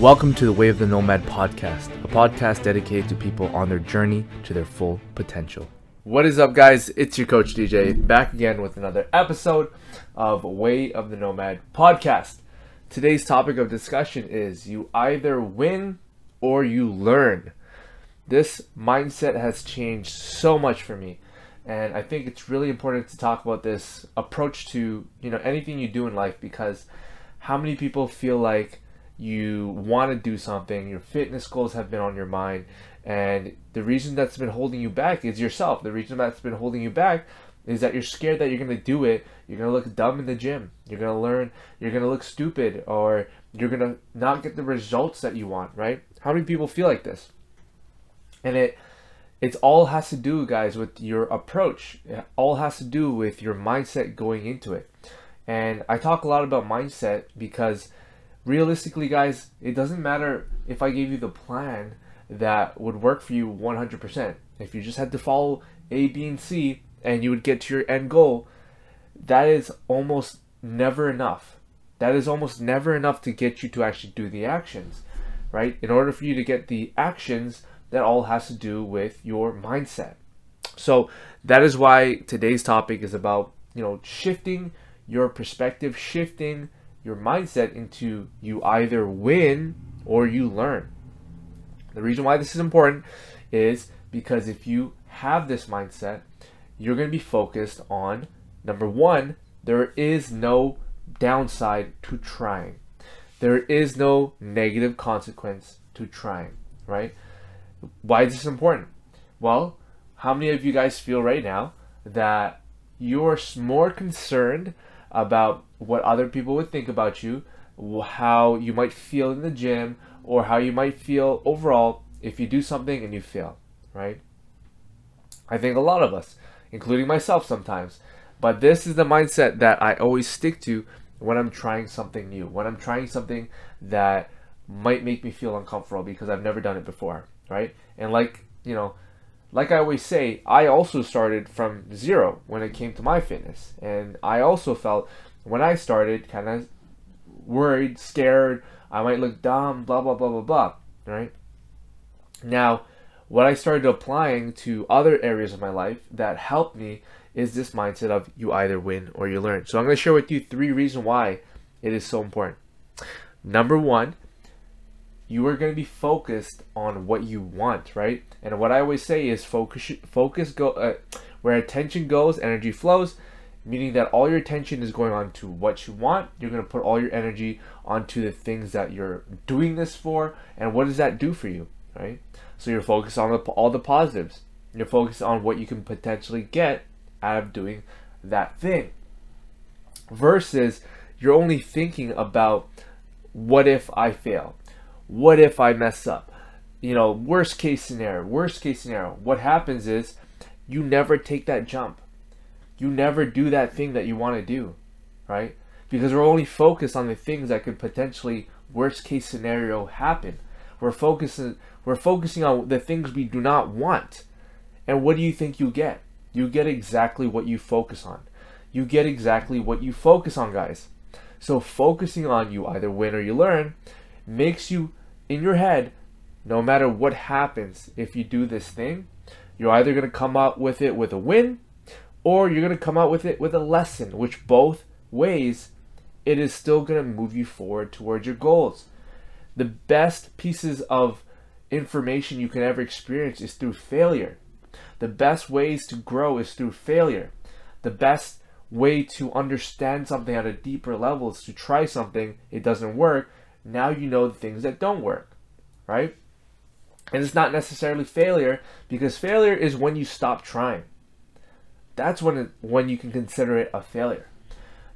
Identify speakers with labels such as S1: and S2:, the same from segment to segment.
S1: Welcome to the Way of the Nomad podcast, a podcast dedicated to people on their journey to their full potential. What is up, guys? It's your coach DJ back again with another episode of Way of the Nomad podcast. Today's topic of discussion is you either win or you learn. This mindset has changed so much for me and I think it's really important to talk about this approach to you know anything you do in life because how many people feel like you want to do something, your fitness goals have been on your mind, and the reason that's been holding you back is yourself. The reason that's been holding you back is that you're scared that you're going to do it. You're going to look dumb in the gym. You're going to learn, you're going to look stupid, or you're going to not get the results that you want, right? How many people feel like this? And it, it's all has to do, guys, with your approach. It all has to do with your mindset going into it. And I talk a lot about mindset because realistically, guys, it doesn't matter if I gave you the plan that would work for you 100%. If you just had to follow A, B, and C and you would get to your end goal, that is almost never enough. That is almost never enough to get you to actually do the actions, right? In order for you to get the actions, that all has to do with your mindset. So that is why today's topic is about, you know, shifting your perspective, shifting your mindset into you either win or you learn. The reason why this is important is because if you have this mindset, you're going to be focused on number one, there is no downside to trying. There is no negative consequence to trying, right? Why is this important? Well, how many of you guys feel right now that you're more concerned about what other people would think about you, how you might feel in the gym, or how you might feel overall if you do something and you fail, right? I think a lot of us, including myself sometimes, but this is the mindset that I always stick to when I'm trying something new, when I'm trying something that might make me feel uncomfortable because I've never done it before, right? And like, you know, like I always say, I also started from zero when it came to my fitness. And I also felt when I started kind of worried, scared, I might look dumb, blah, blah, blah, blah, blah, right? Now, what I started applying to other areas of my life that helped me is this mindset of you either win or you learn. So I'm going to share with you three reasons why it is so important. Number one, you are going to be focused on what you want, right? And what I always say is focus focus go uh, where attention goes, energy flows, meaning that all your attention is going on to what you want. You're going to put all your energy onto the things that you're doing this for, and what does that do for you, right? So you're focused on the, all the positives. You're focused on what you can potentially get out of doing that thing. Versus you're only thinking about what if I fail? What if I mess up? You know, worst case scenario, worst case scenario. What happens is you never take that jump. You never do that thing that you want to do, right? Because we're only focused on the things that could potentially worst case scenario happen. We're focusing we're focusing on the things we do not want. And what do you think you get? You get exactly what you focus on. You get exactly what you focus on, guys. So focusing on you either win or you learn makes you in your head, no matter what happens, if you do this thing, you're either going to come out with it with a win or you're going to come out with it with a lesson, which both ways, it is still going to move you forward towards your goals. The best pieces of information you can ever experience is through failure. The best ways to grow is through failure. The best way to understand something at a deeper level is to try something, it doesn't work, now you know the things that don't work, right? And it's not necessarily failure because failure is when you stop trying. That's when it, when you can consider it a failure.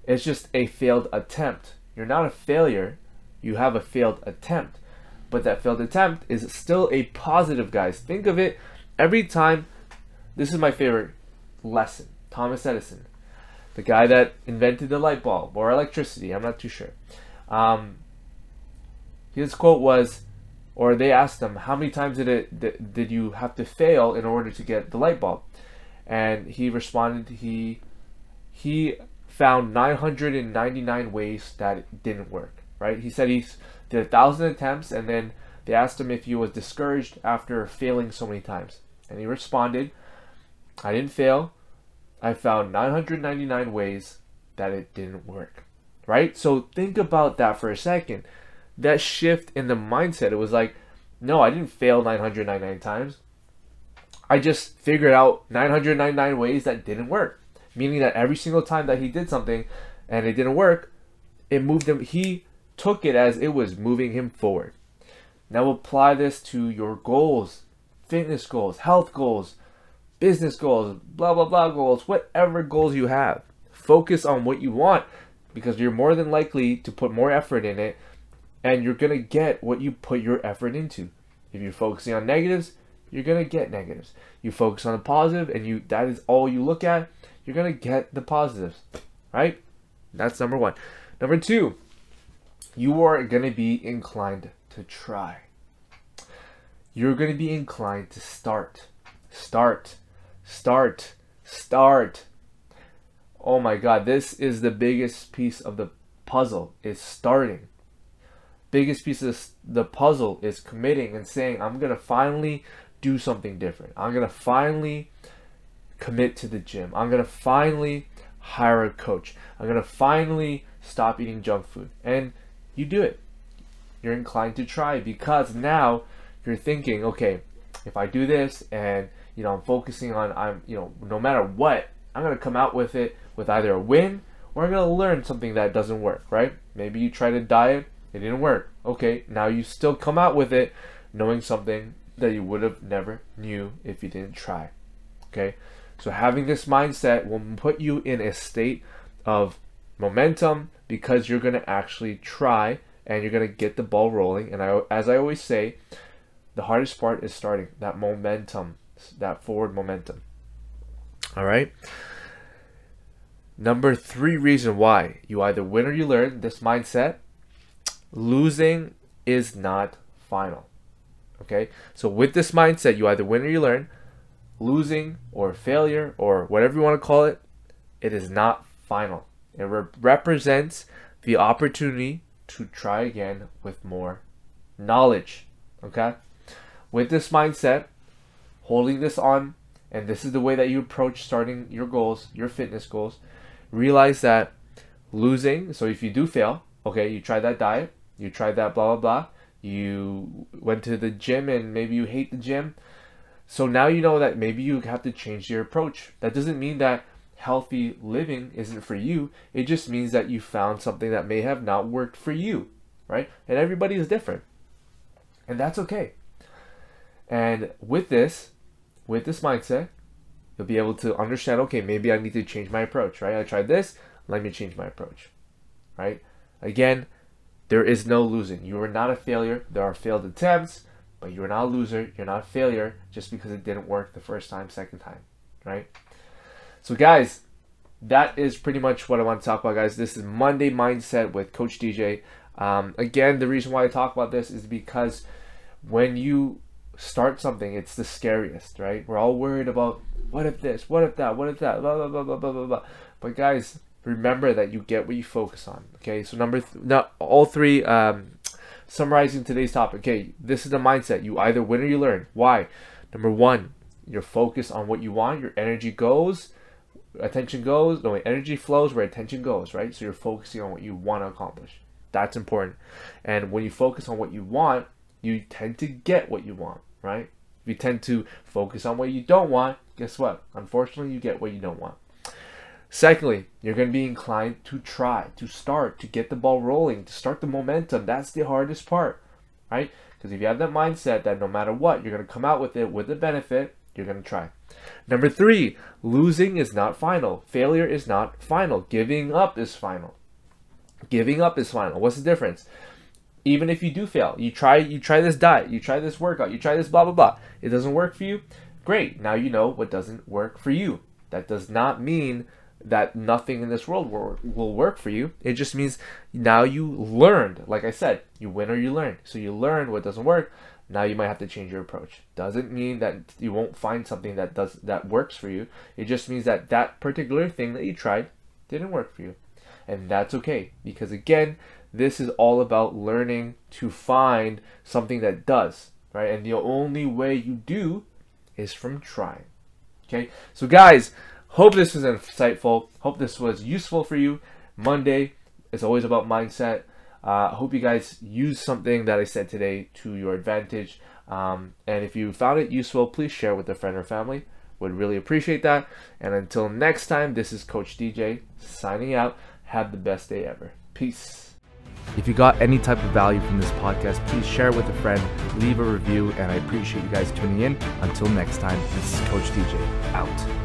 S1: It's just a failed attempt. You're not a failure, you have a failed attempt. But that failed attempt is still a positive, guys. Think of it every time. This is my favorite lesson. Thomas Edison, the guy that invented the light bulb or electricity, I'm not too sure. Um, his quote was, or they asked him, how many times did it did you have to fail in order to get the light bulb? And he responded, he he found 999 ways that it didn't work. right? He said he did a thousand attempts and then they asked him if he was discouraged after failing so many times. And he responded, I didn't fail. I found 999 ways that it didn't work. Right? So think about that for a second. That shift in the mindset. It was like, no, I didn't fail 999 times. I just figured out 999 ways that didn't work. Meaning that every single time that he did something and it didn't work, it moved him. He took it as it was moving him forward. Now apply this to your goals, fitness goals, health goals, business goals, blah, blah, blah goals, whatever goals you have. Focus on what you want because you're more than likely to put more effort in it and you're going to get what you put your effort into. If you're focusing on negatives, you're going to get negatives. You focus on the positive and you that is all you look at, you're going to get the positives. Right? That's number 1. Number 2, you are going to be inclined to try. You're going to be inclined to start. Start. Start. Start. Oh my god, this is the biggest piece of the puzzle is starting. Biggest piece of the puzzle is committing and saying I'm going to finally do something different. I'm going to finally commit to the gym. I'm going to finally hire a coach. I'm going to finally stop eating junk food. And you do it you're inclined to try because now you're thinking, okay, if I do this and you know I'm focusing on I'm you know no matter what, I'm gonna come out with it with either a win or I'm gonna learn something that doesn't work, right? Maybe you tried a diet, it didn't work. Okay, now you still come out with it knowing something that you would have never knew if you didn't try. Okay? So having this mindset will put you in a state of momentum because you're going to actually try and you're going to get the ball rolling. And I, as I always say, the hardest part is starting that momentum, that forward momentum. All right. Number three reason why you either win or you learn this mindset. Losing is not final. Okay. So with this mindset, you either win or you learn. Losing or failure or whatever you want to call it, it is not final. It re- represents the opportunity to try again with more knowledge. Okay? With this mindset, holding this on, and this is the way that you approach starting your goals, your fitness goals, realize that losing, so if you do fail, okay, you tried that diet, you tried that blah blah blah, you went to the gym and maybe you hate the gym. So now you know that maybe you have to change your approach. That doesn't mean that healthy living isn't for you. It just means that you found something that may have not worked for you, right? And everybody is different. And that's okay. And with this, with this mindset, you'll be able to understand okay, maybe I need to change my approach, right? I tried this, let me change my approach, right? Again, there is no losing. You are not a failure. There are failed attempts, but you're not a loser. You're not a failure just because it didn't work the first time, second time, right? So, guys, that is pretty much what I want to talk about, guys. This is Monday Mindset with Coach DJ. Um, again, the reason why I talk about this is because when you start something, it's the scariest, right? We're all worried about what if this, what if that, what if that, blah blah blah blah blah blah blah. But guys, remember that you get what you focus on. Okay, so number th- not all three. Um, summarizing today's topic. Okay, this is the mindset. You either win or you learn. Why? Number one, you're focused on what you want. Your energy goes attention goes, no, energy flows where attention goes, right? So you're focusing on what you want to accomplish. That's important. And when you focus on what you want, you tend to get what you want, right? If you tend to focus on what you don't want, guess what? Unfortunately, you get what you don't want. Secondly, you're going to be inclined to try, to start, to get the ball rolling, to start the momentum. That's the hardest part, right? Because if you have that mindset that no matter what, you're going to come out with it with the benefit, you're going to try. Number three, losing is not final. Failure is not final. Giving up is final. Giving up is final. What's the difference? Even if you do fail, you try you try this diet, you try this workout, you try this blah blah blah. It doesn't work for you. Great. Now you know what doesn't work for you. That does not mean that nothing in this world will, will work for you. It just means now you learned. Like I said, you win or you learn. So you learn what doesn't work. Now you might have to change your approach. Doesn't mean that you won't find something that does that works for you. It just means that that particular thing that you tried didn't work for you. And that's okay because again, this is all about learning to find something that does, right? And the only way you do is from trying. Okay? So guys, hope this was insightful. Hope this was useful for you. Monday is always about mindset. I uh, hope you guys use something that I said today to your advantage. Um, and if you found it useful, please share with a friend or family. Would really appreciate that. And until next time, this is Coach DJ signing out. Have the best day ever. Peace. If you got any type of value from this podcast, please share it with a friend, leave a review, and I appreciate you guys tuning in. Until next time, this is Coach DJ out.